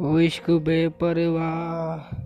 विश्व बेपरवाह।